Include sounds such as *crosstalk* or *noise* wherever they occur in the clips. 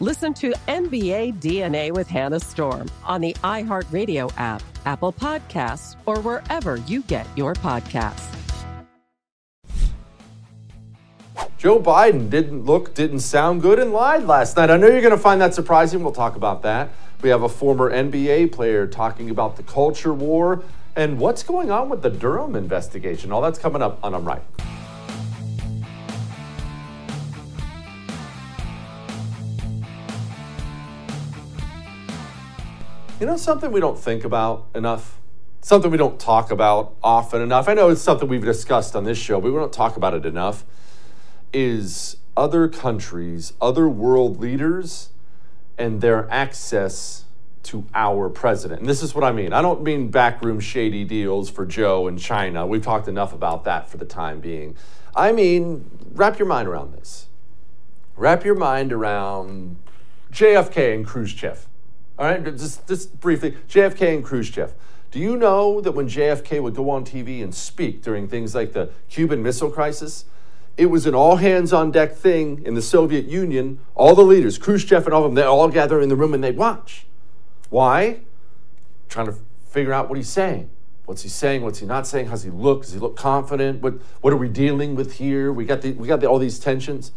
Listen to NBA DNA with Hannah Storm on the iHeartRadio app, Apple Podcasts, or wherever you get your podcasts. Joe Biden didn't look, didn't sound good, and lied last night. I know you're going to find that surprising. We'll talk about that. We have a former NBA player talking about the culture war and what's going on with the Durham investigation. All that's coming up on I'm Right. You know, something we don't think about enough, something we don't talk about often enough. I know it's something we've discussed on this show, but we don't talk about it enough. Is other countries, other world leaders, and their access to our president. And this is what I mean. I don't mean backroom shady deals for Joe and China. We've talked enough about that for the time being. I mean, wrap your mind around this. Wrap your mind around JFK and Khrushchev. All right, just, just briefly JFK and Khrushchev. Do you know that when JFK would go on TV and speak during things like the Cuban Missile Crisis, it was an all hands on deck thing in the Soviet Union. All the leaders, Khrushchev and all of them, they all gather in the room and they'd watch. Why? Trying to figure out what he's saying. What's he saying? What's he not saying? How's he look? Does he look confident? What, what are we dealing with here? We got, the, we got the, all these tensions.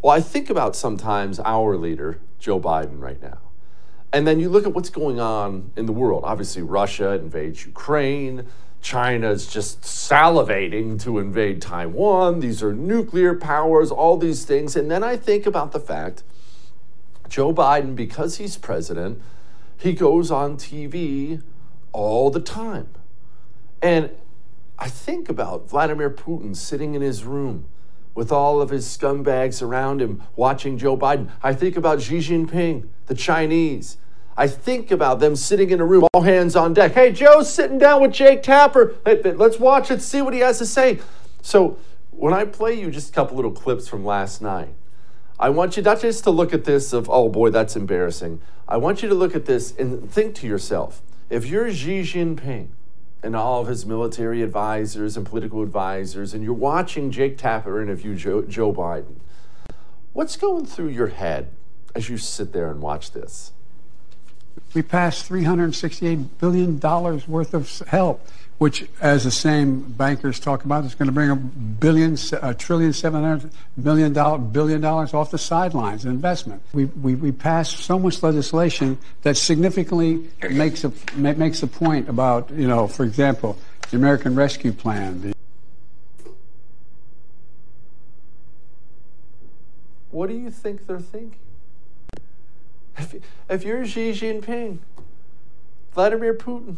Well, I think about sometimes our leader, Joe Biden, right now. And then you look at what's going on in the world. Obviously, Russia invades Ukraine. China is just salivating to invade Taiwan. These are nuclear powers, all these things. And then I think about the fact Joe Biden, because he's president, he goes on TV all the time. And I think about Vladimir Putin sitting in his room with all of his scumbags around him watching Joe Biden. I think about Xi Jinping, the Chinese. I think about them sitting in a room, all hands on deck. Hey, Joe's sitting down with Jake Tapper. Let's watch it, see what he has to say. So, when I play you just a couple little clips from last night, I want you not just to look at this of, oh boy, that's embarrassing. I want you to look at this and think to yourself if you're Xi Jinping and all of his military advisors and political advisors, and you're watching Jake Tapper interview Joe, Joe Biden, what's going through your head as you sit there and watch this? We passed $368 billion worth of help, which, as the same bankers talk about, is going to bring a billion, a trillion, seven hundred million dollar, billion dollars off the sidelines in investment. We, we, we passed so much legislation that significantly makes a, makes a point about, you know, for example, the American Rescue Plan, the what do you think they're thinking? If, if you're Xi Jinping, Vladimir Putin,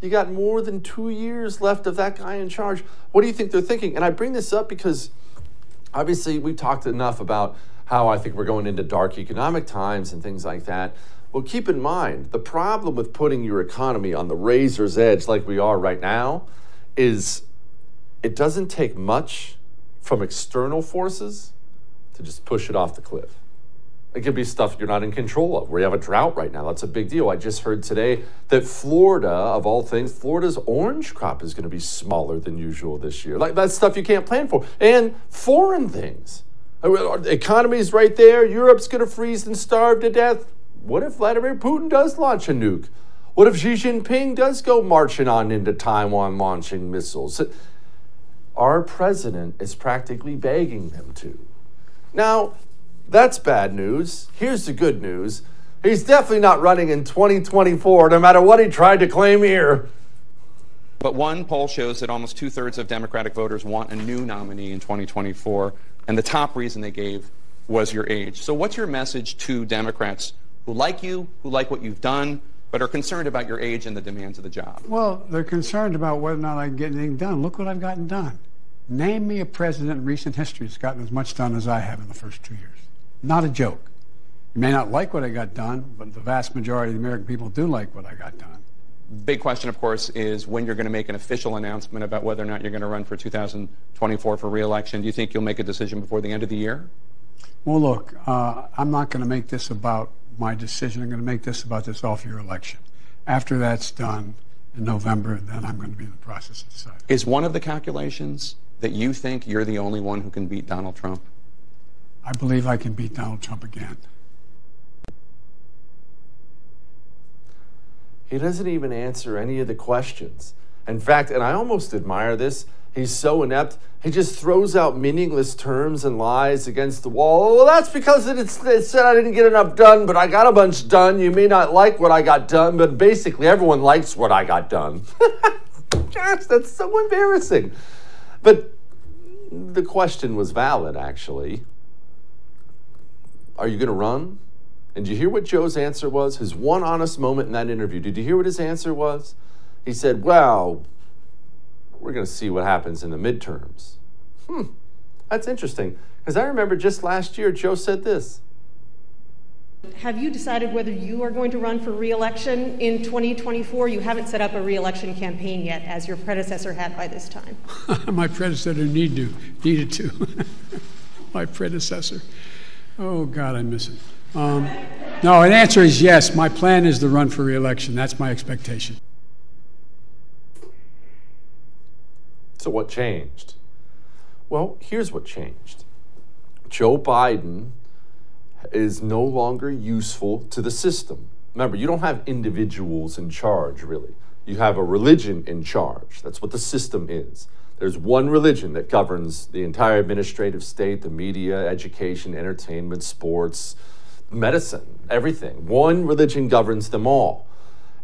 you got more than two years left of that guy in charge. What do you think they're thinking? And I bring this up because obviously we've talked enough about how I think we're going into dark economic times and things like that. Well, keep in mind the problem with putting your economy on the razor's edge like we are right now is it doesn't take much from external forces to just push it off the cliff. It could be stuff you're not in control of, you have a drought right now. That's a big deal. I just heard today that Florida, of all things, Florida's orange crop is going to be smaller than usual this year. Like that's stuff you can't plan for. And foreign things. Uh, the economy's right there. Europe's going to freeze and starve to death. What if Vladimir Putin does launch a nuke? What if Xi Jinping does go marching on into Taiwan launching missiles? Uh, our president is practically begging them to. Now, that's bad news. Here's the good news he's definitely not running in 2024, no matter what he tried to claim here. But one poll shows that almost two thirds of Democratic voters want a new nominee in 2024, and the top reason they gave was your age. So, what's your message to Democrats who like you, who like what you've done, but are concerned about your age and the demands of the job? Well, they're concerned about whether or not I can get anything done. Look what I've gotten done. Name me a president in recent history that's gotten as much done as I have in the first two years. Not a joke. You may not like what I got done, but the vast majority of the American people do like what I got done. Big question, of course, is when you're going to make an official announcement about whether or not you're going to run for 2024 for reelection. Do you think you'll make a decision before the end of the year? Well, look, uh, I'm not going to make this about my decision. I'm going to make this about this off year election. After that's done in November, then I'm going to be in the process of deciding. Is one of the calculations that you think you're the only one who can beat Donald Trump? I believe I can beat Donald Trump again. He doesn't even answer any of the questions. In fact, and I almost admire this, he's so inept, he just throws out meaningless terms and lies against the wall. Well, that's because it, it said I didn't get enough done, but I got a bunch done. You may not like what I got done, but basically everyone likes what I got done. *laughs* Gosh, that's so embarrassing. But the question was valid, actually. Are you going to run? And did you hear what Joe's answer was? His one honest moment in that interview. Did you hear what his answer was? He said, Well, we're going to see what happens in the midterms. Hmm, that's interesting. Because I remember just last year, Joe said this. Have you decided whether you are going to run for reelection in 2024? You haven't set up a reelection campaign yet, as your predecessor had by this time. *laughs* My predecessor need to, needed to. *laughs* My predecessor. Oh, God, I miss it. Um, no, the answer is yes. My plan is to run for reelection. That's my expectation. So, what changed? Well, here's what changed Joe Biden is no longer useful to the system. Remember, you don't have individuals in charge, really. You have a religion in charge. That's what the system is. There's one religion that governs the entire administrative state, the media, education, entertainment, sports, medicine, everything. One religion governs them all.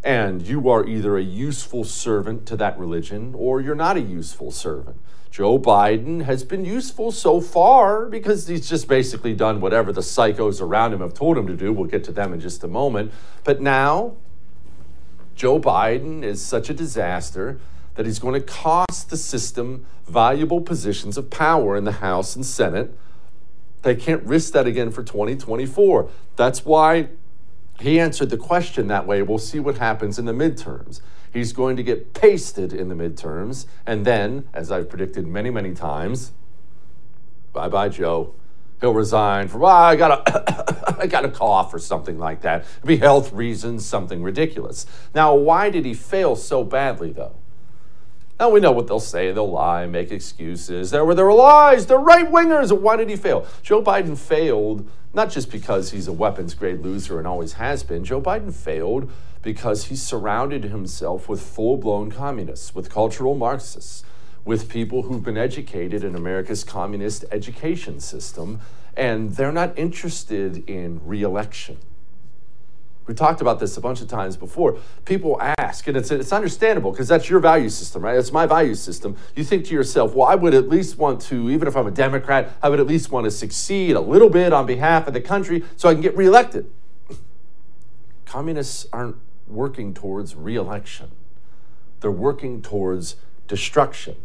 And you are either a useful servant to that religion or you're not a useful servant. Joe Biden has been useful so far because he's just basically done whatever the psychos around him have told him to do. We'll get to them in just a moment. But now, Joe Biden is such a disaster that he's going to cost the system valuable positions of power in the House and Senate. They can't risk that again for 2024. That's why he answered the question that way. We'll see what happens in the midterms. He's going to get pasted in the midterms, and then, as I've predicted many, many times, bye bye, Joe. He'll resign for, well, I got a, *coughs* I got a cough or something like that. It'd be health reasons, something ridiculous. Now, why did he fail so badly, though? Now we know what they'll say. They'll lie, make excuses. There were were lies. They're right wingers. Why did he fail? Joe Biden failed not just because he's a weapons grade loser and always has been. Joe Biden failed because he surrounded himself with full blown communists, with cultural Marxists, with people who've been educated in America's communist education system, and they're not interested in reelection. We talked about this a bunch of times before. People ask, and it's, it's understandable because that's your value system, right? It's my value system. You think to yourself, well, I would at least want to, even if I'm a Democrat, I would at least want to succeed a little bit on behalf of the country so I can get reelected. Communists aren't working towards reelection, they're working towards destruction.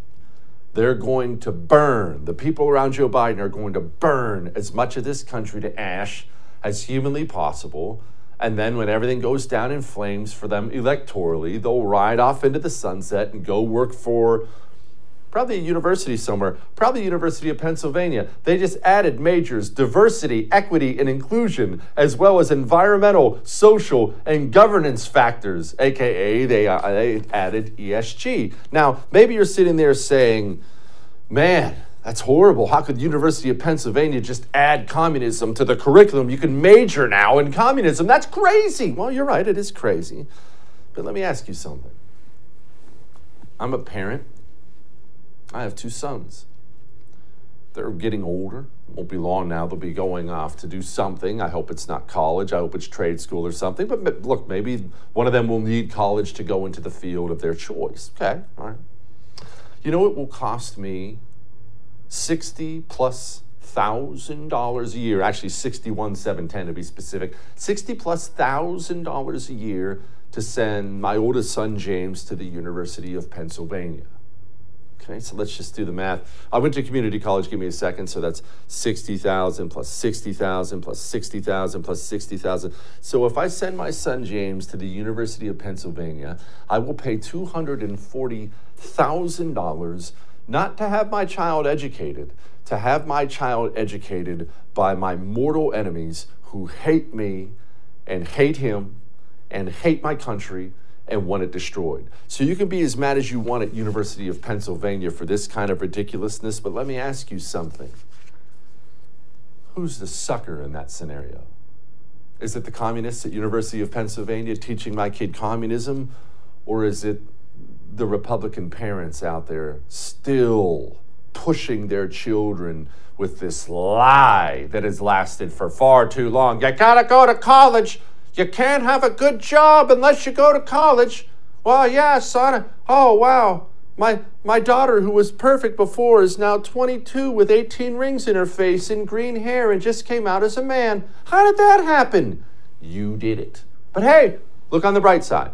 They're going to burn, the people around Joe Biden are going to burn as much of this country to ash as humanly possible and then when everything goes down in flames for them electorally, they'll ride off into the sunset and go work for probably a university somewhere, probably University of Pennsylvania. They just added majors, diversity, equity, and inclusion, as well as environmental, social, and governance factors, aka they, uh, they added ESG. Now, maybe you're sitting there saying, man, that's horrible. How could the University of Pennsylvania just add communism to the curriculum? You can major now in communism. That's crazy. Well, you're right, it is crazy. But let me ask you something. I'm a parent. I have two sons. They're getting older. Won't be long now. They'll be going off to do something. I hope it's not college. I hope it's trade school or something. But look, maybe one of them will need college to go into the field of their choice. Okay, all right. You know, it will cost me 60 plus thousand dollars a year, actually 61 710 to be specific, 60 plus thousand dollars a year to send my oldest son James to the University of Pennsylvania. Okay, so let's just do the math. I went to community college, give me a second. So that's 60,000 plus 60,000 plus 60,000 plus 60,000. So if I send my son James to the University of Pennsylvania, I will pay $240,000 not to have my child educated, to have my child educated by my mortal enemies who hate me and hate him and hate my country and want it destroyed. So you can be as mad as you want at University of Pennsylvania for this kind of ridiculousness, but let me ask you something. Who's the sucker in that scenario? Is it the communists at University of Pennsylvania teaching my kid communism or is it the Republican parents out there still pushing their children with this lie that has lasted for far too long. You gotta go to college. You can't have a good job unless you go to college. Well, yeah, son. Oh, wow. My, my daughter, who was perfect before, is now 22 with 18 rings in her face and green hair and just came out as a man. How did that happen? You did it. But hey, look on the bright side.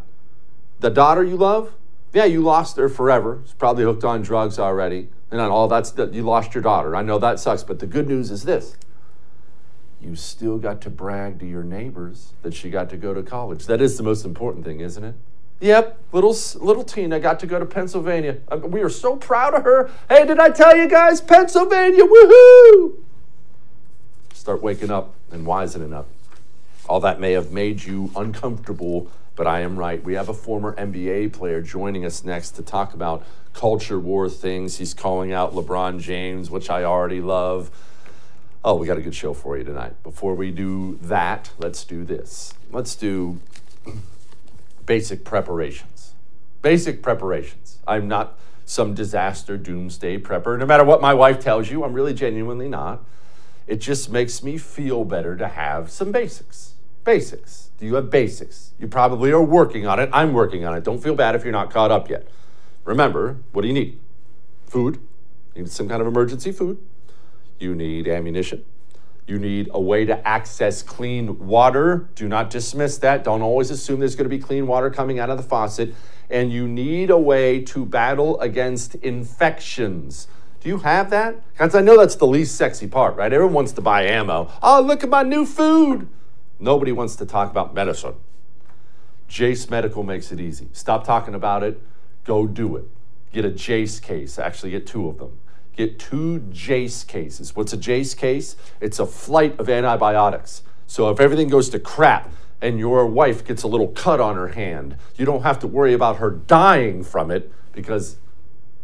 The daughter you love, yeah, you lost her forever. She's probably hooked on drugs already. And on all that's that you lost your daughter. I know that sucks, but the good news is this. You still got to brag to your neighbors that she got to go to college. That is the most important thing, isn't it? Yep, little little Tina got to go to Pennsylvania. Uh, we are so proud of her. Hey, did I tell you guys, Pennsylvania, woohoo! Start waking up and wisening up. All that may have made you uncomfortable but I am right. We have a former NBA player joining us next to talk about culture war things. He's calling out LeBron James, which I already love. Oh, we got a good show for you tonight. Before we do that, let's do this. Let's do basic preparations. Basic preparations. I'm not some disaster doomsday prepper. No matter what my wife tells you, I'm really genuinely not. It just makes me feel better to have some basics. Basics. Do you have basics? You probably are working on it. I'm working on it. Don't feel bad if you're not caught up yet. Remember, what do you need? Food. You need some kind of emergency food. You need ammunition. You need a way to access clean water. Do not dismiss that. Don't always assume there's going to be clean water coming out of the faucet. And you need a way to battle against infections. Do you have that? Because I know that's the least sexy part, right? Everyone wants to buy ammo. Oh, look at my new food. Nobody wants to talk about medicine. Jase Medical makes it easy. Stop talking about it, go do it. Get a Jase case, actually, get two of them. Get two Jase cases. What's a Jase case? It's a flight of antibiotics. So if everything goes to crap and your wife gets a little cut on her hand, you don't have to worry about her dying from it because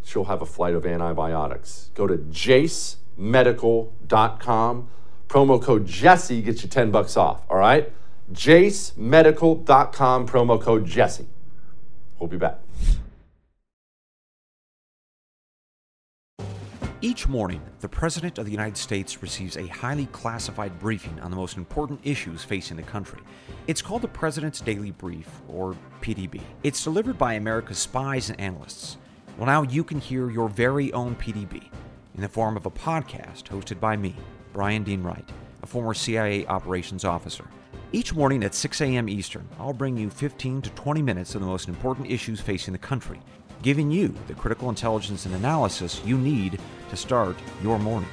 she'll have a flight of antibiotics. Go to jasemedical.com Promo code Jesse gets you 10 bucks off, all right? JaseMedical.com, promo code Jesse. We'll be back. Each morning, the President of the United States receives a highly classified briefing on the most important issues facing the country. It's called the President's Daily Brief, or PDB. It's delivered by America's spies and analysts. Well, now you can hear your very own PDB in the form of a podcast hosted by me, Bryan Dean Wright, a former CIA operations officer. Each morning at 6 a.m. Eastern, I'll bring you 15 to 20 minutes of the most important issues facing the country giving you the critical intelligence and analysis you need to start your morning.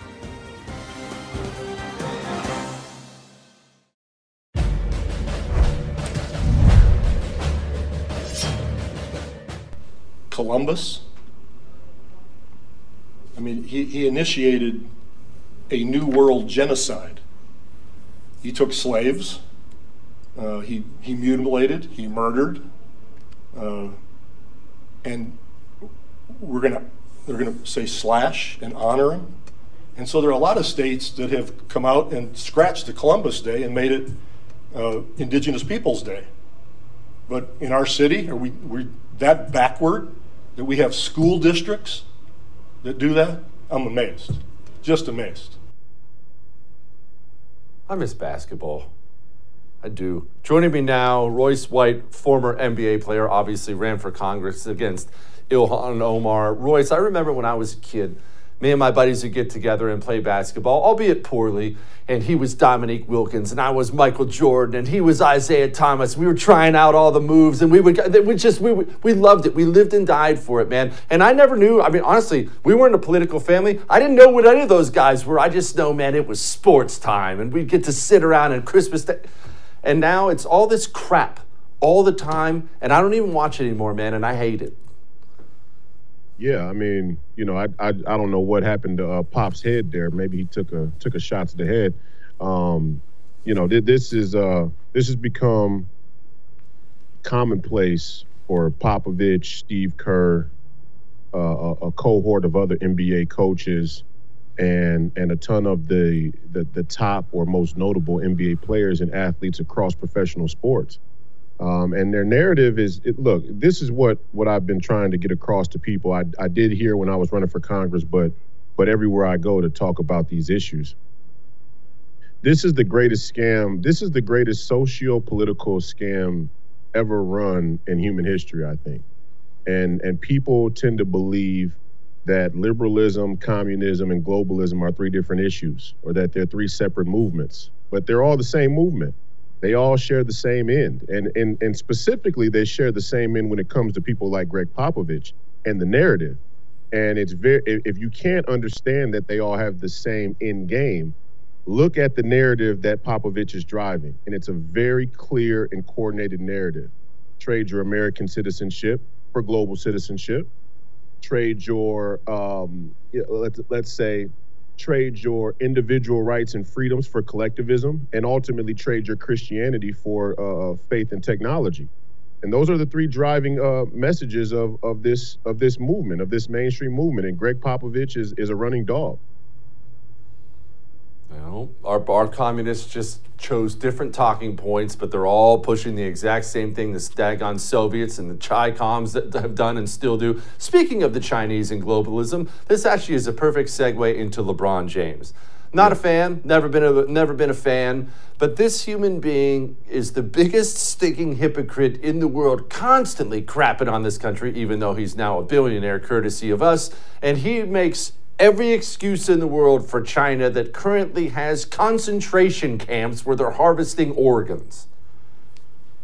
Columbus. I mean, he, he initiated a New World genocide. He took slaves, uh, he, he mutilated, he murdered, uh, and we're going to they're going to say slash and honor him. And so there are a lot of states that have come out and scratched the Columbus Day and made it uh, Indigenous Peoples Day. But in our city, are we we that backward that we have school districts that do that? I'm amazed, just amazed. I miss basketball. I do. Joining me now, Royce White, former NBA player, obviously ran for Congress against Ilhan Omar. Royce, I remember when I was a kid, me and my buddies would get together and play basketball, albeit poorly. And he was Dominique Wilkins, and I was Michael Jordan, and he was Isiah Thomas. We were trying out all the moves, and we would we just we we loved it. We lived and died for it, man. And I never knew. I mean, honestly, we weren't a political family. I didn't know what any of those guys were. I just know, man, it was sports time, and we'd get to sit around and Christmas Day. And now it's all this crap all the time, and I don't even watch it anymore, man, and I hate it. Yeah, I mean, you know, I I, I don't know what happened to uh, Pop's head there. Maybe he took a took a shot to the head. Um, you know, th- this is uh this has become commonplace for Popovich, Steve Kerr, uh, a, a, cohort of other NBA coaches, and and a ton of the, the the top or most notable NBA players and athletes across professional sports. Um, and their narrative is it, look this is what what i've been trying to get across to people. I, I did hear when i was running for congress but but everywhere i go to talk about these issues. This is the greatest scam this is the greatest socio-political scam ever run in human history i think. And and people tend to believe that liberalism communism and globalism are three different issues or that they're three separate movements but they're all the same movement they all share the same end. And, and, and specifically, they share the same end when it comes to people like Gregg Popovich and the narrative. And it's very, if you can't understand that they all have the same end game, look at the narrative that Popovich is driving. And it's a very clear and coordinated narrative. Trade your American citizenship for global citizenship. Trade your, um, let's, let's say, trade your individual rights and freedoms for collectivism, and ultimately trade your Christianity for uh, uh, faith and technology. And those are the three driving uh, messages of, of this of this movement, of this mainstream movement. And Gregg Popovich is, is a running dog. Well, our, our communists just chose different talking points, but they're all pushing the exact same thing the Stagon Soviets and the Chi Coms that have done and still do. Speaking of the Chinese and globalism, this actually is a perfect segue into LeBron James. Not a fan, never been a, never been a fan, but this human being is the biggest stinking hypocrite in the world, constantly crapping on this country, even though he's now a billionaire courtesy of us, and he makes every excuse in the world for China that currently has concentration camps where they're harvesting organs.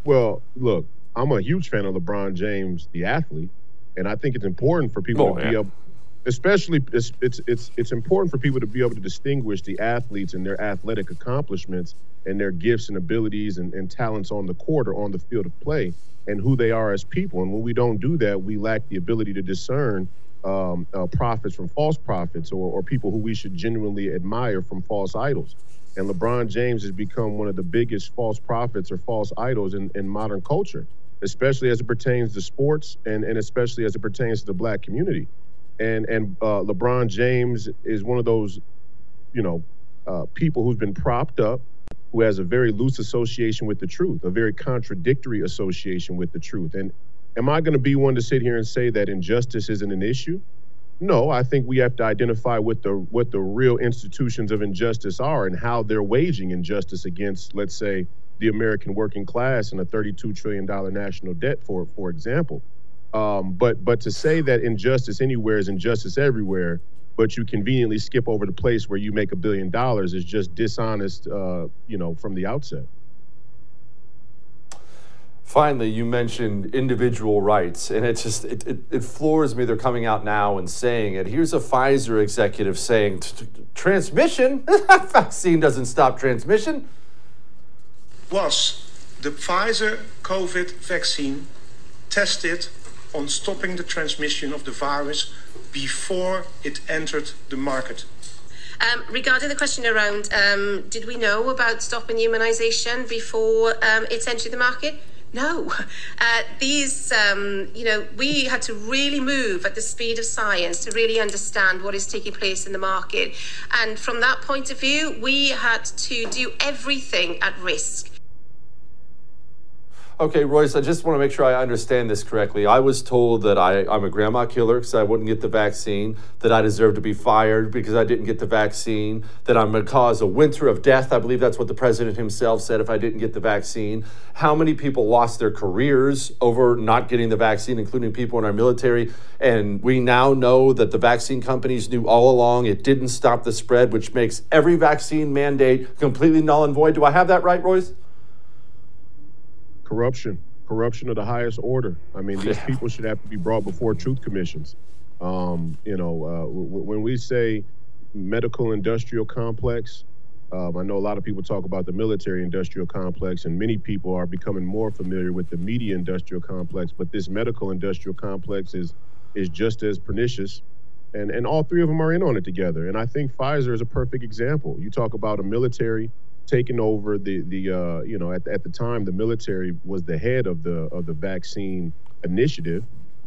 Well, look, I'm a huge fan of LeBron James, the athlete, and I think it's important for people oh, to yeah. be able, especially it's, it's it's it's important for people to be able to distinguish the athletes and their athletic accomplishments and their gifts and abilities and, and talents on the court or on the field of play and who they are as people. And when we don't do that, we lack the ability to discern um, uh, prophets from false prophets or, or people who we should genuinely admire from false idols. And LeBron James has become one of the biggest false prophets or false idols in, in modern culture, especially as it pertains to sports and, and especially as it pertains to the black community. And and uh, LeBron James is one of those, you know, uh, people who's been propped up, who has a very loose association with the truth, a very contradictory association with the truth. And Am I going to be one to sit here and say that injustice isn't an issue? No, I think we have to identify what the what the real institutions of injustice are and how they're waging injustice against, let's say, the American working class and a 32 trillion dollar national debt, for for example. Um, but but to say that injustice anywhere is injustice everywhere, but you conveniently skip over the place where you make a billion dollars is just dishonest, uh, you know, from the outset. Finally, you mentioned individual rights, and it just it, it, it floors me. They're coming out now and saying it. Here's a Pfizer executive saying, "Transmission? That *laughs* vaccine doesn't stop transmission." Was the Pfizer COVID vaccine tested on stopping the transmission of the virus before it entered the market? Um, regarding the question around, um, did we know about stopping immunisation before um, it entered the market? No, uh, these, um, you know, we had to really move at the speed of science to really understand what is taking place in the market. And from that point of view, we had to do everything at risk. Okay, Royce, I just want to make sure I understand this correctly. I was told that I, I'm a grandma killer because I wouldn't get the vaccine, that I deserve to be fired because I didn't get the vaccine, that I'm going to cause a winter of death. I believe that's what the president himself said if I didn't get the vaccine. How many people lost their careers over not getting the vaccine, including people in our military? And we now know that the vaccine companies knew all along it didn't stop the spread, which makes every vaccine mandate completely null and void. Do I have that right, Royce? Corruption, corruption of the highest order. I mean, these people should have to be brought before truth commissions. Um, you know, uh, w- when we say medical industrial complex, um, I know a lot of people talk about the military industrial complex, and many people are becoming more familiar with the media industrial complex. But this medical industrial complex is is just as pernicious, and and all three of them are in on it together. And I think Pfizer is a perfect example. You talk about a military taken over the the uh, you know at, at the time the military was the head of the of the vaccine initiative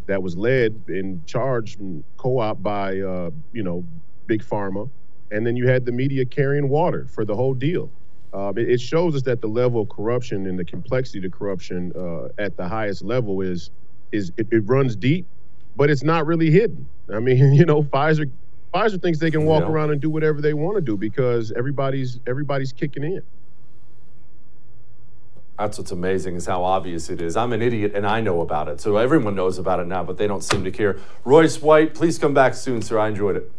that was led in charge co-op by uh, you know big pharma. And then you had the media carrying water for the whole deal. Um, it, it, shows us that the level of corruption and the complexity of corruption uh, at the highest level is is it, it, runs deep but it's not really hidden. I mean *laughs* you know pfizer Pfizer thinks they can walk yeah. around and do whatever they want to do because everybody's everybody's kicking in. That's what's amazing is how obvious it is. I'm an idiot and I know about it. So everyone knows about it now, but they don't seem to care. Royce White, please come back soon, sir. I enjoyed it.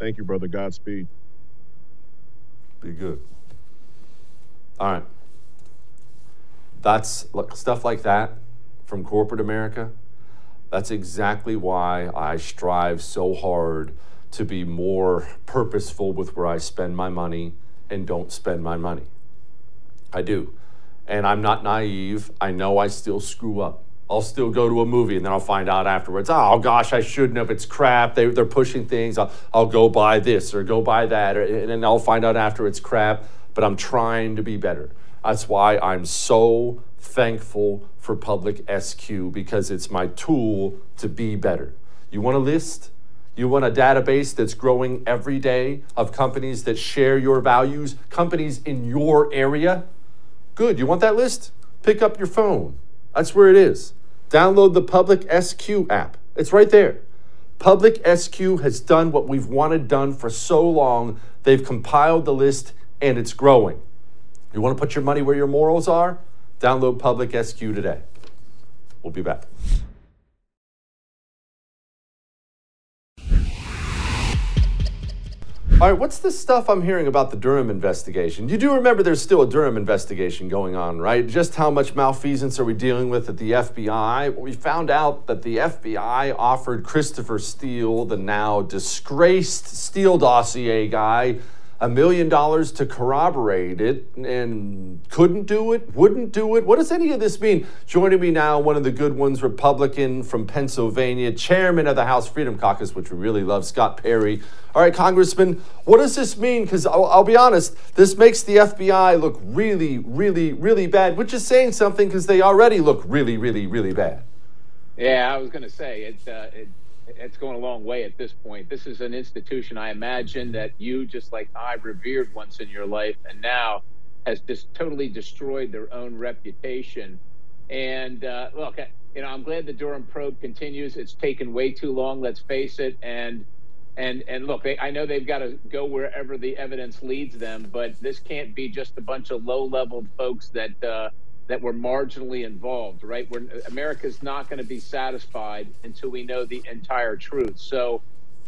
Thank you, brother. Godspeed. Be good. All right. That's stuff like that from corporate America. That's exactly why I strive so hard to be more purposeful with where I spend my money and don't spend my money. I do. And I'm not naive. I know I still screw up. I'll still go to a movie and then I'll find out afterwards, oh gosh, I shouldn't have. It's crap. They, they're pushing things. I'll, I'll go buy this or go buy that. Or, and then I'll find out after it's crap. But I'm trying to be better. That's why I'm so thankful for Public SQ because it's my tool to be better. You want a list? You want a database that's growing every day of companies that share your values, companies in your area? Good. You want that list? Pick up your phone. That's where it is. Download the Public SQ app. It's right there. Public SQ has done what we've wanted done for so long. They've compiled the list and it's growing. You want to put your money where your morals are? Download Public SQ today. We'll be back. All right, what's this stuff I'm hearing about the Durham investigation? You do remember there's still a Durham investigation going on, right? Just how much malfeasance are we dealing with at the FBI? We found out that the FBI offered Christopher Steele, the now disgraced Steele dossier guy, a million dollars to corroborate it and couldn't do it, wouldn't do it. What does any of this mean? Joining me now, one of the good ones, Republican from Pennsylvania, chairman of the House Freedom Caucus, which we really love, Scott Perry. All right, Congressman, what does this mean? Because I'll, I'll, be honest, this makes the FBI look really, really, really bad, which is saying something because they already look really, really, really bad. Yeah, I was going to say it, uh, it it's going a long way at this point. This is an institution I imagine that you, just like I, revered once in your life, and now has just totally destroyed their own reputation. And uh, look, you know, I'm glad the Durham probe continues. It's taken way too long. Let's face it. And and and look, they, I know they've got to go wherever the evidence leads them, but this can't be just a bunch of low-level folks that uh, that were marginally involved, right? We're, America's not going to be satisfied until we know the entire truth. So.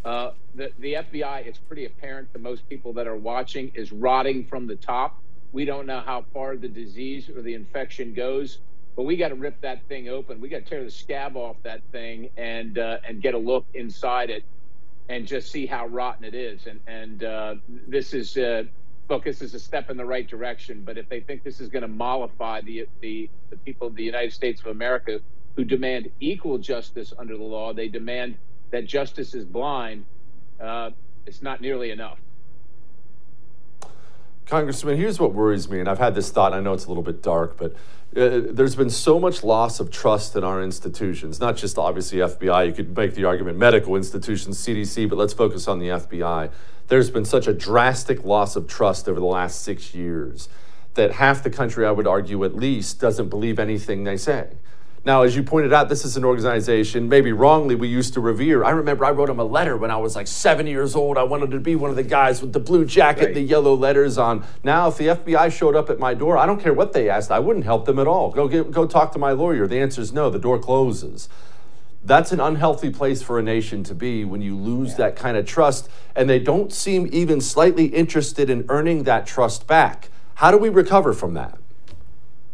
Uh, the, the FBI, it's pretty apparent to most people that are watching, is rotting from the top. We don't know how far the disease or the infection goes, but we got to rip that thing open. We got to tear the scab off that thing and uh, and get a look inside it and just see how rotten it is. And and uh, this is uh, look, this is a step in the right direction. But if they think this is going to mollify the, the the people of the United States of America who demand equal justice under the law, they demand that justice is blind. Uh, it's not nearly enough. Congressman, here's what worries me, and I've had this thought. I know it's a little bit dark, but uh, there's been so much loss of trust in our institutions, not just obviously FBI. You could make the argument medical institutions, CDC, but let's focus on the FBI. There's been such a drastic loss of trust over the last six years that half the country, I would argue at least, doesn't believe anything they say. Now, as you pointed out, this is an organization, maybe wrongly, we used to revere. I remember I wrote him a letter when I was like seven years old. I wanted to be one of the guys with the blue jacket, right. the yellow letters on. Now, if the FBI showed up at my door, I don't care what they asked, I wouldn't help them at all. Go, get, go talk to my lawyer. The answer is no, the door closes. That's an unhealthy place for a nation to be when you lose yeah. that kind of trust, and they don't seem even slightly interested in earning that trust back. How do we recover from that?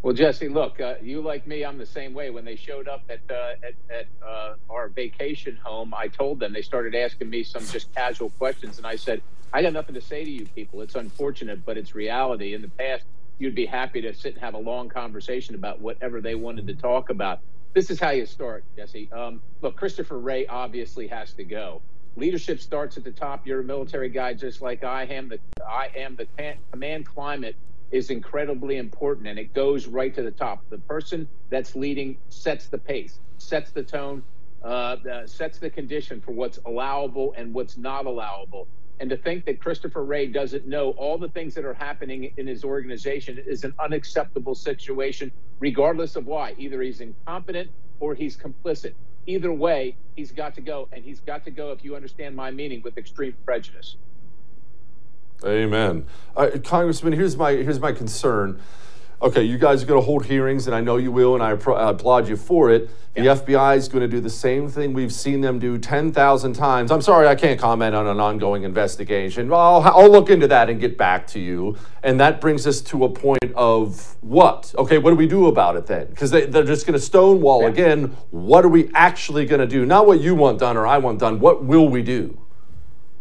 Well, Jesse, look, uh, you like me, I'm the same way. When they showed up at uh, at, at uh, our vacation home, I told them they started asking me some just casual questions, and I said, "I got nothing to say to you people. It's unfortunate, but it's reality. In the past, you'd be happy to sit and have a long conversation about whatever they wanted to talk about. This is how you start, Jesse. Um, look, Christopher Wray obviously has to go. Leadership starts at the top. You're a military guy, just like I am. The I am the command climate is incredibly important and it goes right to the top. The person that's leading sets the pace, sets the tone, uh, uh, sets the condition for what's allowable and what's not allowable. And to think that Christopher Wray doesn't know all the things that are happening in his organization is an unacceptable situation, regardless of why. Either he's incompetent or he's complicit. Either way, he's got to go. And he's got to go, if you understand my meaning, with extreme prejudice. Amen. Uh, Congressman, here's my here's my concern. Okay, you guys are going to hold hearings, and I know you will, and I, I applaud you for it. Yeah. The FBI is going to do the same thing we've seen them do 10,000 times. I'm sorry, I can't comment on an ongoing investigation. I'll, I'll look into that and get back to you. And that brings us to a point of what? Okay, what do we do about it then? Because they, they're just going to stonewall yeah. again. What are we actually going to do? Not what you want done or I want done. What will we do?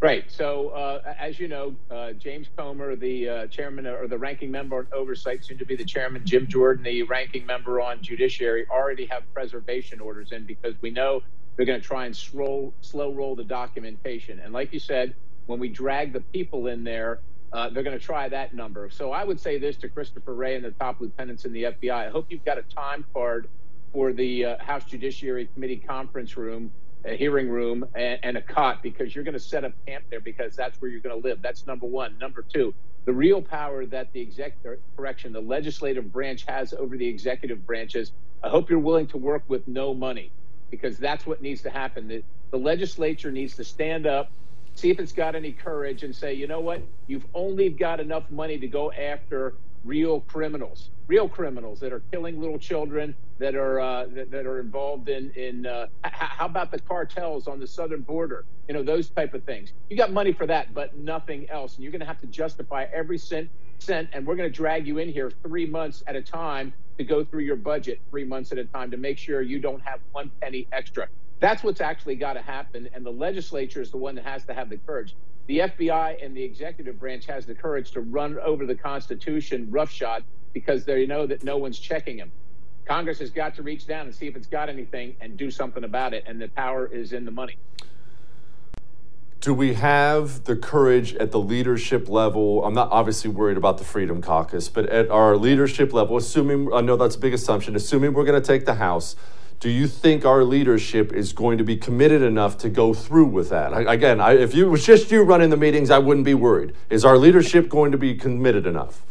Right. So, uh, as you know, uh, James Comer, the uh, chairman or the ranking member on oversight, soon to be the chairman, Jim Jordan, the ranking member on judiciary, already have preservation orders in because we know they're going to try and slow, slow roll the documentation. And like you said, when we drag the people in there, uh, they're going to try that number. So I would say this to Christopher Wray and the top lieutenants in the FBI. I hope you've got a time card for the uh, House Judiciary Committee conference room a hearing room and, and a cot because you're going to set up camp there because that's where you're going to live. That's number one. Number two, the real power that the executive correction, the legislative branch has over the executive branches. I hope you're willing to work with no money because that's what needs to happen. The, the legislature needs to stand up, see if it's got any courage, and say, you know what, you've only got enough money to go after real criminals, real criminals that are killing little children, that are uh, that, that, are involved in in uh, how about the cartels on the southern border? You know those type of things. You got money for that, but nothing else, and you're going to have to justify every cent cent. And we're going to drag you in here three months at a time to go through your budget three months at a time to make sure you don't have one penny extra. That's what's actually got to happen, and the legislature is the one that has to have the courage. The FBI and the executive branch has the courage to run over the Constitution roughshod because they know that no one's checking them. Congress has got to reach down and see if it's got anything and do something about it. And the power is in the money. Do we have the courage at the leadership level? I'm not obviously worried about the Freedom Caucus, but at our leadership level, assuming, I know that's a big assumption, assuming we're going to take the House, do you think our leadership is going to be committed enough to go through with that? I, again, I, if it was just you running the meetings, I wouldn't be worried. Is our leadership going to be committed enough?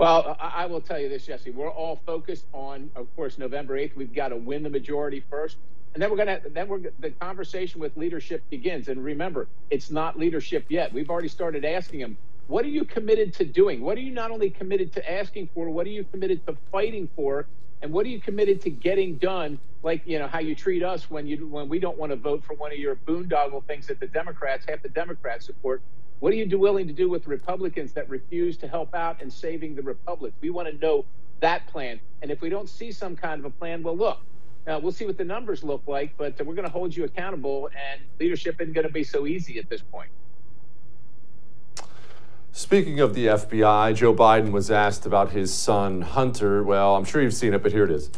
Well, I, will tell you this, Jesse. We're all focused on, of course, November 8th. We've got to win the majority first. And then we're to, then we're, the conversation with leadership begins. And remember, it's not leadership yet. We've already started asking them, what are you committed to doing? What are you not only committed to asking for, what are you committed to fighting for? And what are you committed to getting done? Like, you know, how you treat us when you, when we don't want to vote for one of your boondoggle things that the Democrats, half the Democrats support. What are you do, willing to do with Republicans that refuse to help out in saving the republic? We want to know that plan. And if we don't see some kind of a plan, well, look, uh, we'll see what the numbers look like, but we're going to hold you accountable, and leadership isn't going to be so easy at this point. Speaking of the FBI, Joe Biden was asked about his son, Hunter. Well, I'm sure you've seen it, but here it is.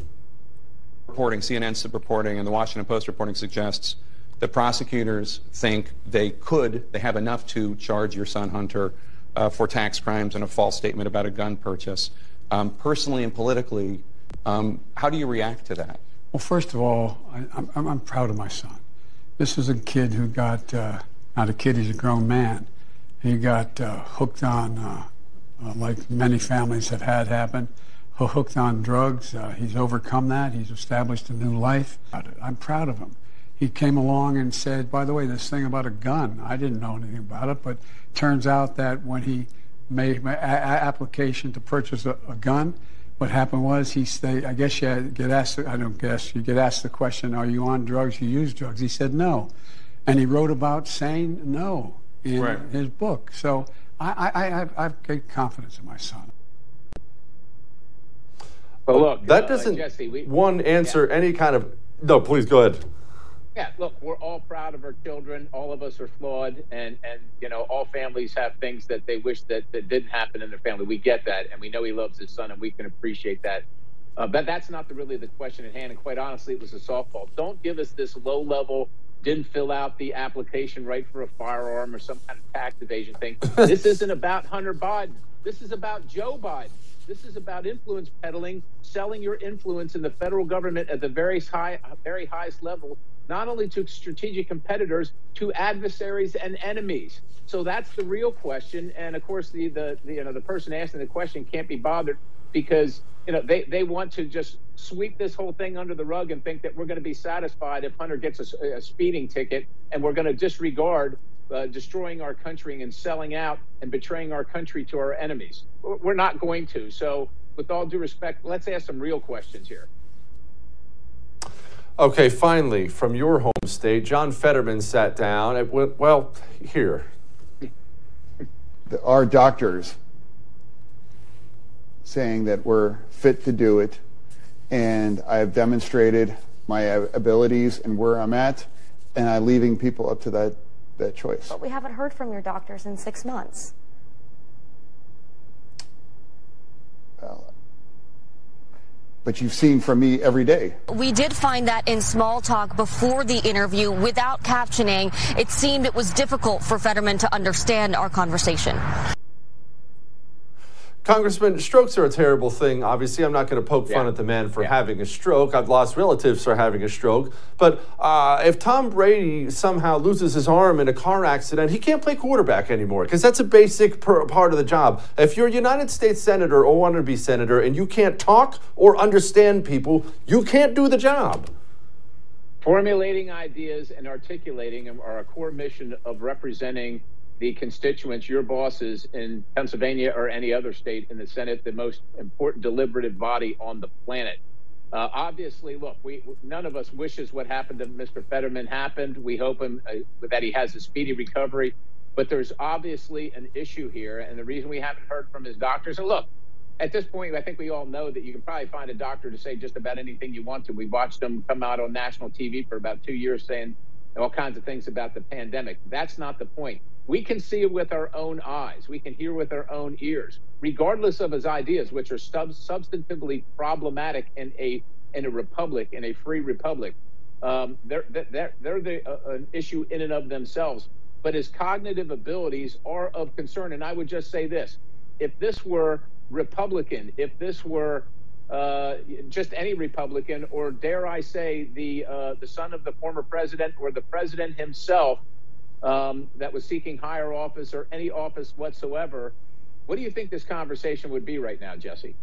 Reporting, CNN's reporting, and the Washington Post reporting suggests that prosecutors think they could, they have enough to charge your son, Hunter, uh, for tax crimes and a false statement about a gun purchase. Um, personally and politically, um, how do you react to that? Well, first of all, I, am I'm proud of my son. This is a kid who got, uh, not a kid, he's a grown man. He got uh, hooked on, uh, uh like many families have had happen, hooked on drugs. Uh, he's overcome that. He's established a new life. I'm proud of him. He came along and said, by the way, this thing about a gun, I didn't know anything about it, but turns out that when he made an application to purchase a, a gun, what happened was he stayed, I guess you get asked, I don't guess, you get asked the question, are you on drugs, you use drugs? He said no. And he wrote about saying no in right. his book. So I, I, I, have, I have great confidence in my son. But look, that uh, doesn't Jesse, we, one answer yeah. any kind of. No, please go ahead. Yeah, look, we're all proud of our children. All of us are flawed, and and you know, all families have things that they wish that, that didn't happen in their family. We get that, and we know he loves his son, and we can appreciate that. Uh, but that's not the, really the question at hand. And quite honestly, it was a softball. Don't give us this low level, didn't fill out the application right for a firearm or some kind of tax evasion thing. *laughs* this isn't about Hunter Biden. This is about Joe Biden. This is about influence peddling, selling your influence in the federal government at the very high, very highest level not only to strategic competitors, to adversaries and enemies. So that's the real question. And of course, the, the, the you know the person asking the question can't be bothered because you know they, they want to just sweep this whole thing under the rug and think that we're going to be satisfied if Hunter gets a, a speeding ticket and we're going to disregard uh, destroying our country and selling out and betraying our country to our enemies. We're not going to. So, with all due respect, let's ask some real questions here. Okay, finally, from your home state, John Fetterman sat down. It went, well, here. Our doctors saying that we're fit to do it, and I have demonstrated my abilities and where I'm at, and I'm leaving people up to that, that choice. But we haven't heard from your doctors in six months. Well, but you've seen from me every day. We did find that in small talk before the interview without captioning, it seemed it was difficult for Fetterman to understand our conversation. Congressman, strokes are a terrible thing. Obviously, I'm not going to poke yeah. fun at the man for yeah. having a stroke. I've lost relatives for having a stroke. But uh, if Tom Brady somehow loses his arm in a car accident, he can't play quarterback anymore because that's a basic per- part of the job. If you're a United States Senator or want to be Senator and you can't talk or understand people, you can't do the job. Formulating ideas and articulating them are a core mission of representing the constituents, your bosses in Pennsylvania or any other state in the Senate, the most important deliberative body on the planet. Uh, obviously, look, we none of us wishes what happened to Mr. Fetterman happened. We hope him, uh, that he has a speedy recovery. But there's obviously an issue here, and the reason we haven't heard from his doctors. And look, at this point, I think we all know that you can probably find a doctor to say just about anything you want to. We watched them come out on national TV for about two years saying all kinds of things about the pandemic. That's not the point. We can see it with our own eyes. We can hear with our own ears, regardless of his ideas, which are sub- substantively problematic in a in a republic, in a free republic. Um, they're they're they're the, uh, an issue in and of themselves. But his cognitive abilities are of concern. And I would just say this: if this were Republican, if this were uh, just any Republican, or dare I say, the uh, the son of the former president or the president himself, um, that was seeking higher office or any office whatsoever, What do you think this conversation would be right now, Jesse?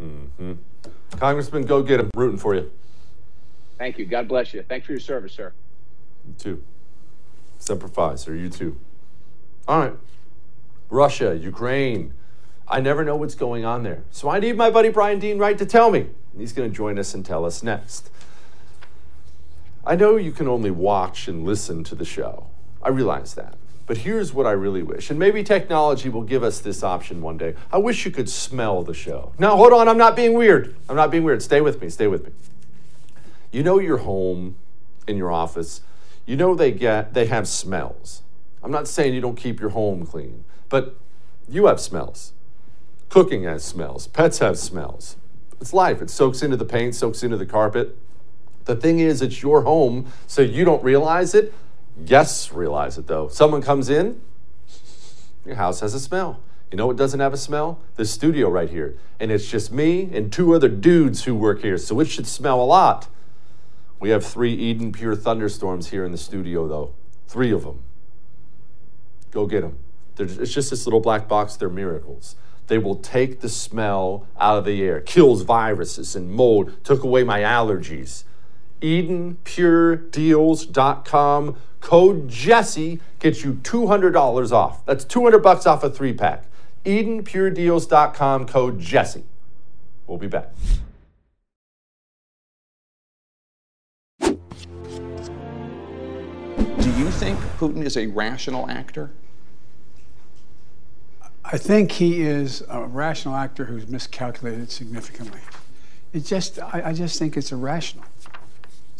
Mm-hmm. Congressman, go get him. Rooting for you. Thank you. God bless you. Thanks for your service, sir. You too. Semper Fi, sir. You too. All right. Russia, Ukraine. I never know what's going on there. So I need my buddy Bryan Dean Wright to tell me. He's going to join us and tell us next. I know you can only watch and listen to the show. I realize that. But here's what I really wish, and maybe technology will give us this option one day. I wish you could smell the show. Now, hold on, I'm not being weird. I'm not being weird. Stay with me, stay with me. You know your home in your office, you know they get they have smells. I'm not saying you don't keep your home clean, but you have smells. Cooking has smells, pets have smells. It's life. It soaks into the paint, soaks into the carpet. The thing is, it's your home, so you don't realize it. Guests realize it though. Someone comes in, your house has a smell. You know what doesn't have a smell? This studio right here. And it's just me and two other dudes who work here, so it should smell a lot. We have three EdenPure thunderstorms here in the studio, though. Three of them. Go get them. it's just this little black box. They're miracles. They will take the smell out of the air, kills viruses and mold, took away my allergies. EdenPureDeals.com. Code Jesse gets you $200 off. That's 200 bucks off a three pack. EdenPureDeals.com. Code Jesse. We'll be back. Do you think Putin is a rational actor? I think he is a rational actor who's miscalculated significantly. It just, I, I just think it's irrational.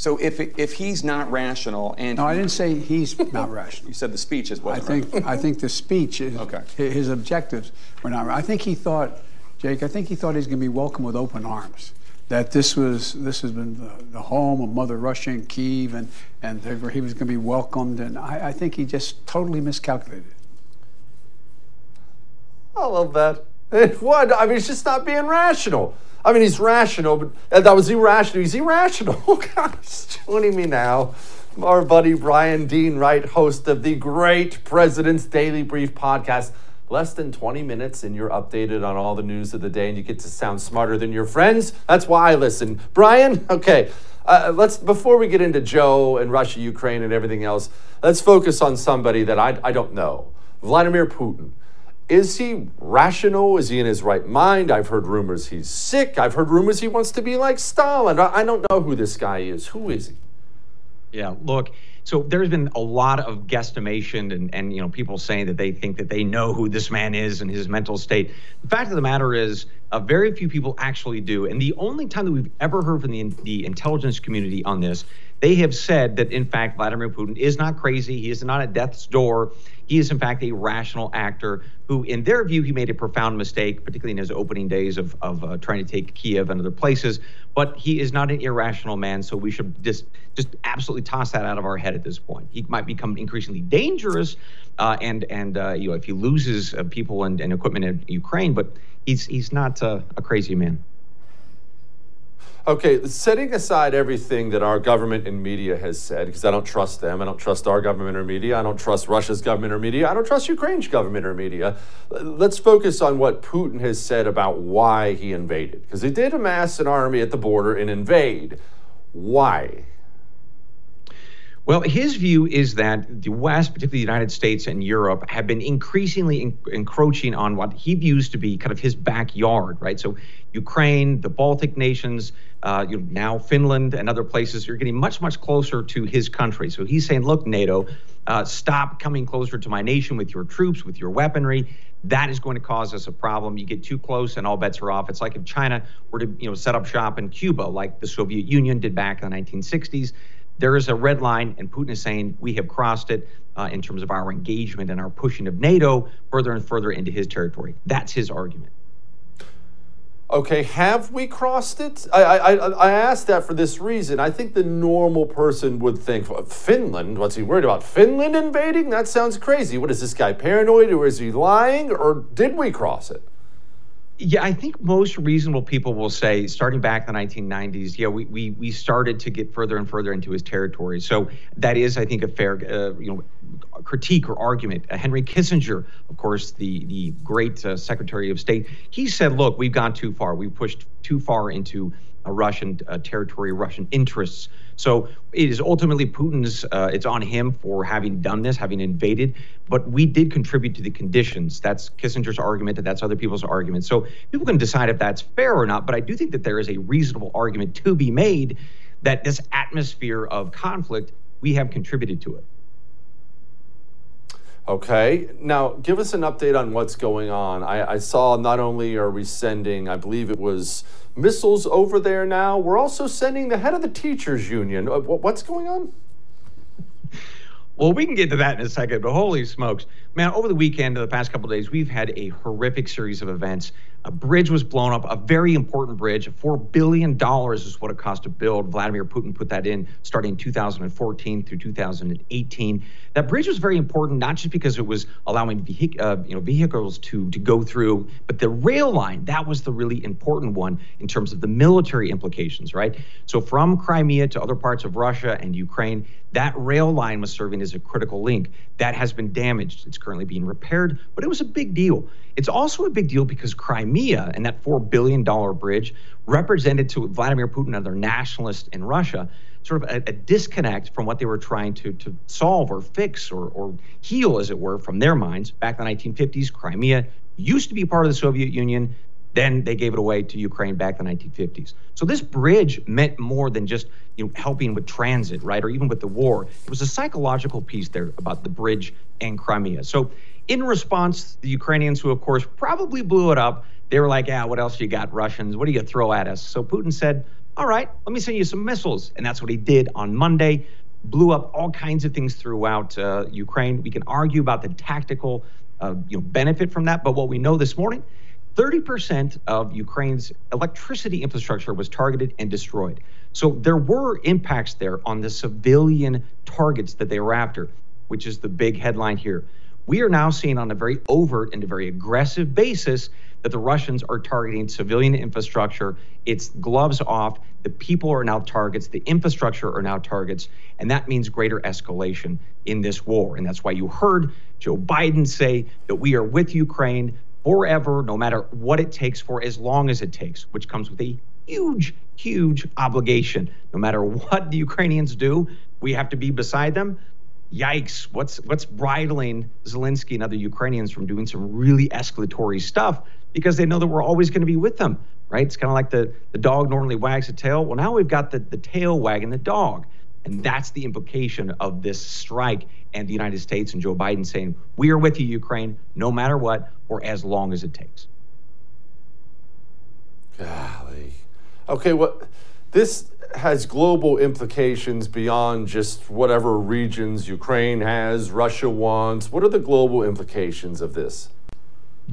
So if if he's not rational and no, I didn't say he's not *laughs* rational. You said the speech is wasn't. I think right. I think the speech is okay. His objectives were not. I think he thought, Jake. I think he thought he's going to be welcomed with open arms. That this was this has been the, the home of Mother Russia in Kiev, and and where he was going to be welcomed. And I, I think he just totally miscalculated. I love that. What? I mean, it's just not being rational. I mean, he's rational, but that was irrational. He's irrational. *laughs* Oh, gosh, joining me now, our buddy Bryan Dean Wright, host of the great President's Daily Brief podcast. Less than 20 minutes, and you're updated on all the news of the day, and you get to sound smarter than your friends. That's why I listen. Bryan, okay, uh, let's before we get into Joe and Russia, Ukraine, and everything else, let's focus on somebody that I, I don't know Vladimir Putin. Is he rational? Is he in his right mind? I've heard rumors he's sick. I've heard rumors he wants to be like Stalin. I don't know who this guy is. Who is he? Yeah, look, so there's been a lot of guesstimation and, and you know people saying that they think that they know who this man is and his mental state. The fact of the matter is, uh, very few people actually do. And the only time that we've ever heard from the, the intelligence community on this, they have said that in fact Vladimir Putin is not crazy. He is not at death's door. He is, in fact, a rational actor who, in their view, he made a profound mistake, particularly in his opening days of, of uh, trying to take Kiev and other places. But he is not an irrational man, so we should just just absolutely toss that out of our head at this point. He might become increasingly dangerous, uh, and and uh, you know if he loses uh, people and, and, equipment in Ukraine, but he's he's not uh, a crazy man. Okay, setting aside everything that our government and media has said, because I don't trust them, I don't trust our government or media, I don't trust Russia's government or media, I don't trust Ukraine's government or media. Let's focus on what Putin has said about why he invaded. Because he did amass an army at the border and invade. Why? Well, his view is that the West, particularly the United States and Europe, have been increasingly en- encroaching on what he views to be kind of his backyard, right? So, Ukraine, the Baltic nations, uh, you know, now Finland and other places are getting much, much closer to his country. So he's saying, look, NATO, uh, stop coming closer to my nation with your troops, with your weaponry. That is going to cause us a problem. You get too close, and all bets are off. It's like if China were to, you know, set up shop in Cuba, like the Soviet Union did back in the 1960s. There is a red line, and Putin is saying we have crossed it uh, in terms of our engagement and our pushing of NATO further and further into his territory. That's his argument. Okay, have we crossed it? I, I, I asked that for this reason. I think the normal person would think, Finland? What's he worried about? Finland invading? That sounds crazy. What is this guy paranoid or is he lying or did we cross it? Yeah, I think most reasonable people will say, starting back in the 1990s, yeah, we, we, we started to get further and further into his territory. So that is, I think, a fair, uh, you know, critique or argument. Uh, Henry Kissinger, of course, the the great uh, Secretary of State, he said, "Look, we've gone too far. We've pushed too far into Russian uh, territory, Russian interests." So it is ultimately Putin's. Uh, it's on him for having done this, having invaded. But we did contribute to the conditions. That's Kissinger's argument, and that's other people's argument. So people can decide if that's fair or not. But I do think that there is a reasonable argument to be made that this atmosphere of conflict we have contributed to it. Okay. Now, give us an update on what's going on. I, I, saw not only are we sending, I believe it was missiles over there now, we're also sending the head of the teachers union. Uh, what's going on? Well, we can get to that in a second, but holy smokes. Man, over the weekend, the past couple days, we've had a horrific series of events a bridge was blown up, a very important bridge. $4 billion is what it cost to build. Vladimir Putin put that in starting 2014 through 2018. That bridge was very important, not just because it was allowing uh, you know, vehicles to, to go through, but the rail line, that was the really important one in terms of the military implications, right? So from Crimea to other parts of Russia and Ukraine, that rail line was serving as a critical link. That has been damaged. It's currently being repaired, but it was a big deal. It's also a big deal because Crimea and that $4 billion bridge represented to Vladimir Putin and other nationalists in Russia sort of a, a, disconnect from what they were trying to, to solve or fix or, or heal, as it were, from their minds. Back in the 1950s, Crimea used to be part of the Soviet Union. Then they gave it away to Ukraine back in the 1950s. So this bridge meant more than just you know, helping with transit, right, or even with the war. It was a psychological piece there about the bridge and Crimea. So in response, the Ukrainians, who of course probably blew it up, they were like, "Yeah, what else you got, Russians? What do you throw at us?" So Putin said, "All right, let me send you some missiles," and that's what he did on Monday. Blew up all kinds of things throughout uh, Ukraine. We can argue about the tactical, uh, you know, benefit from that, but what we know this morning 30% of Ukraine's electricity infrastructure was targeted and destroyed. So there were impacts there on the civilian targets that they were after, which is the big headline here. We are now seeing on a very overt and a very aggressive basis that the Russians are targeting civilian infrastructure. It's gloves off. The people are now targets. The infrastructure are now targets. And that means greater escalation in this war. And that's why you heard Joe Biden say that we are with Ukraine forever, no matter what it takes for as long as it takes, which comes with a huge, huge obligation. No matter what the Ukrainians do, we have to be beside them yikes, what's what's bridling Zelensky and other Ukrainians from doing some really escalatory stuff because they know that we're always going to be with them, right? It's kind of like the, the dog normally wags the tail. Well, now we've got the, the tail wagging the dog. And that's the implication of this strike and the United States and Joe Biden saying, we are with you, Ukraine, no matter what, or as long as it takes. Golly. Okay, what this has global implications beyond just whatever regions Ukraine has, Russia wants. What are the global implications of this?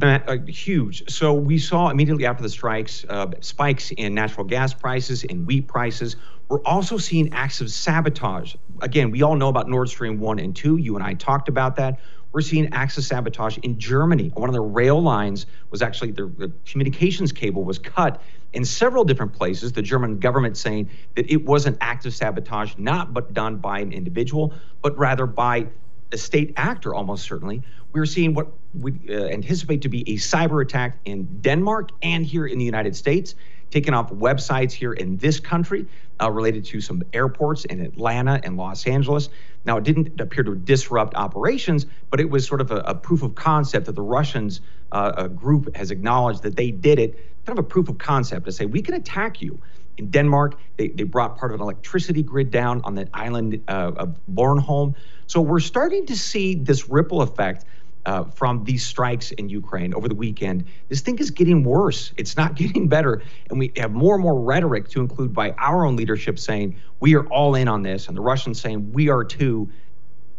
Uh, huge. So we saw immediately after the strikes uh, spikes in natural gas prices, in wheat prices. We're also seeing acts of sabotage. Again, we all know about Nord Stream 1 and 2. You and I talked about that. We're seeing acts of sabotage in Germany. One of the rail lines was actually the, the communications cable was cut in several different places. The German government saying that it was an act of sabotage, not but done by an individual, but rather by a state actor, almost certainly. We're seeing what we uh, anticipate to be a cyber attack in Denmark and here in the United States, taking off websites here in this country uh, related to some airports in Atlanta and Los Angeles. Now, it didn't appear to disrupt operations, but it was sort of a, a proof of concept that the Russians uh, a group has acknowledged that they did it, kind of a proof of concept to say, we can attack you. In Denmark, they, they brought part of an electricity grid down on the island uh, of Bornholm. So we're starting to see this ripple effect uh, from these strikes in Ukraine over the weekend. This thing is getting worse. It's not *laughs* getting better. And we have more and more rhetoric to include by our own leadership saying, we are all in on this, and the Russians saying, we are too.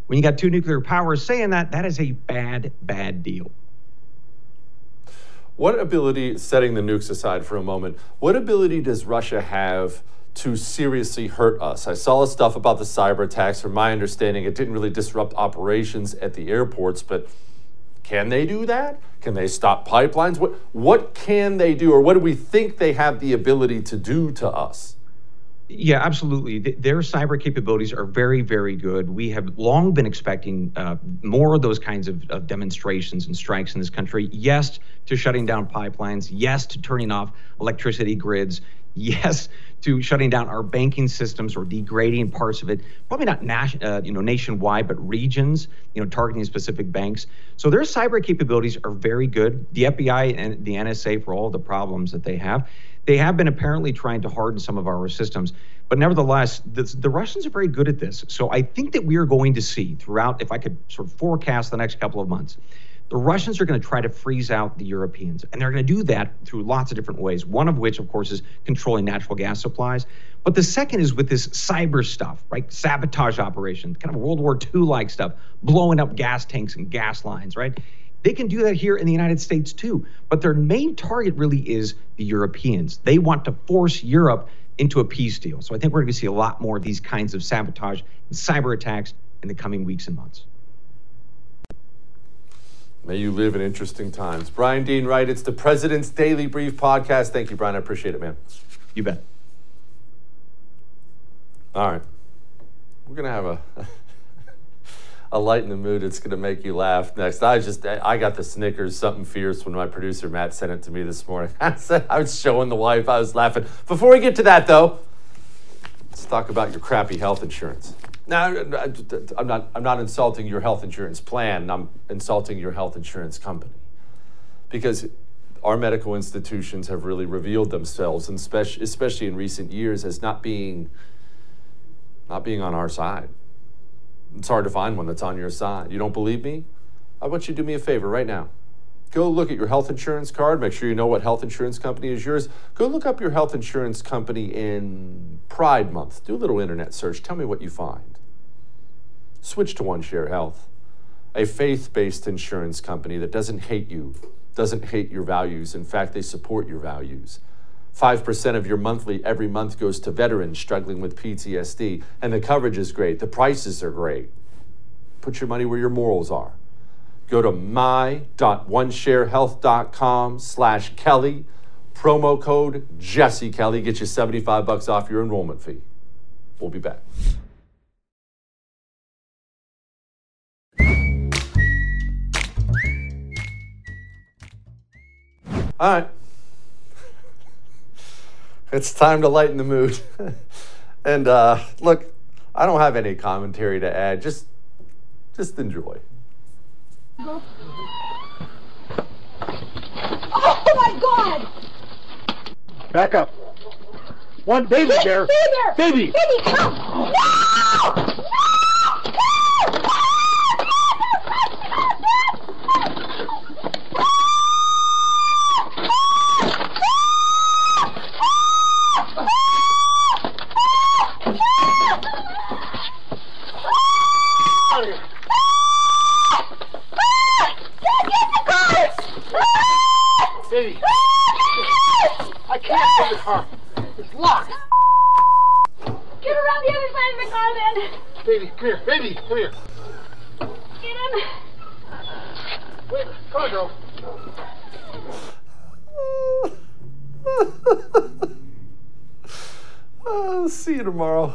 When you got two nuclear powers saying that, that is a bad, bad deal. What ability, setting the nukes aside for a moment, what ability does Russia have to seriously hurt us? I saw the stuff about the cyber attacks. From my understanding, it didn't really disrupt operations at the airports, but Can they do that? Can they stop pipelines? What, what can they do, or what do we think they have the ability to do to us? Yeah, absolutely. Their cyber capabilities are very, very good. We have long been expecting uh, more of those kinds of, of, demonstrations and strikes in this country. Yes, to shutting down pipelines. Yes, to turning off electricity grids. Yes, to shutting down our banking systems or degrading parts of it. Probably not nas- uh, you know nationwide, but regions. You know, targeting specific banks. So their cyber capabilities are very good. The FBI and the NSA for all the problems that they have they have been apparently trying to harden some of our systems. But nevertheless, the, the, Russians are very good at this. So I think that we are going to see throughout, if I could sort of forecast the next couple of months, the Russians are going to try to freeze out the Europeans. And they're going to do that through lots of different ways. One of which, of course, is controlling natural gas supplies. But the second is with this cyber stuff, right? Sabotage operations, kind of World War II like stuff, blowing up gas tanks and gas lines, right? They can do that here in the United States too. But their main target really is the Europeans. They want to force Europe into a peace deal. So I think we're going to see a lot more of these kinds of sabotage and cyber attacks in the coming weeks and months. May you live in interesting times. Bryan Dean Wright, it's the President's Daily Brief podcast. Thank you, Bryan. I appreciate it, man. You bet. All right. We're going to have a. *laughs* a light in the mood. It's going to make you laugh next. I just, I got the Snickers, something fierce when my producer Matt sent it to me this morning. *laughs* I said, I was showing the wife, I was laughing. Before we get to that though, let's talk about your crappy health insurance. Now, I'm not, I'm not insulting your health insurance plan. I'm insulting your health insurance company because our medical institutions have really revealed themselves, and especially in recent years, as not being, not being on our side. It's hard to find one that's on your side. You don't believe me? I want you to do me a favor right now. Go look at your health insurance card. Make sure you know what health insurance company is yours. Go look up your health insurance company in Pride Month. Do a little internet search. Tell me what you find. Switch to OneShare Health, a faith based insurance company that doesn't hate you, doesn't hate your values. In fact, they support your values. 5% of your monthly every month goes to veterans struggling with PTSD. And the coverage is great. The prices are great. Put your money where your morals are. Go to my.onesharehealth.com slash Kelly. Promo code Jesse Kelly. Get you 75 bucks off your enrollment fee. We'll be back. All right it's time to lighten the mood. *laughs* and uh, look, I don't have any commentary to add. Just, just enjoy. Oh my God! Back up. One baby bear. Baby bear. Baby. Baby, come. No! No! Baby. Ah, I can't get the car. It's locked. Get around the other side of the car then. Baby, come here. Baby, come here. Get him. Wait, come on, girl. oh, *laughs* see you tomorrow.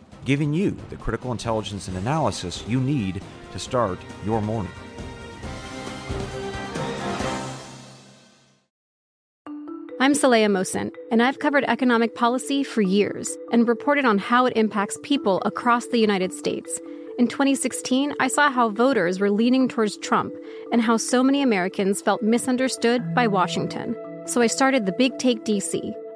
giving you the critical intelligence and analysis you need to start your morning. I'm Saleha Mohsin, and I've covered economic policy for years and reported on how it impacts people across the United States. In 2016, I saw how voters were leaning towards Trump and how so many Americans felt misunderstood by Washington. So I started the Big Take DC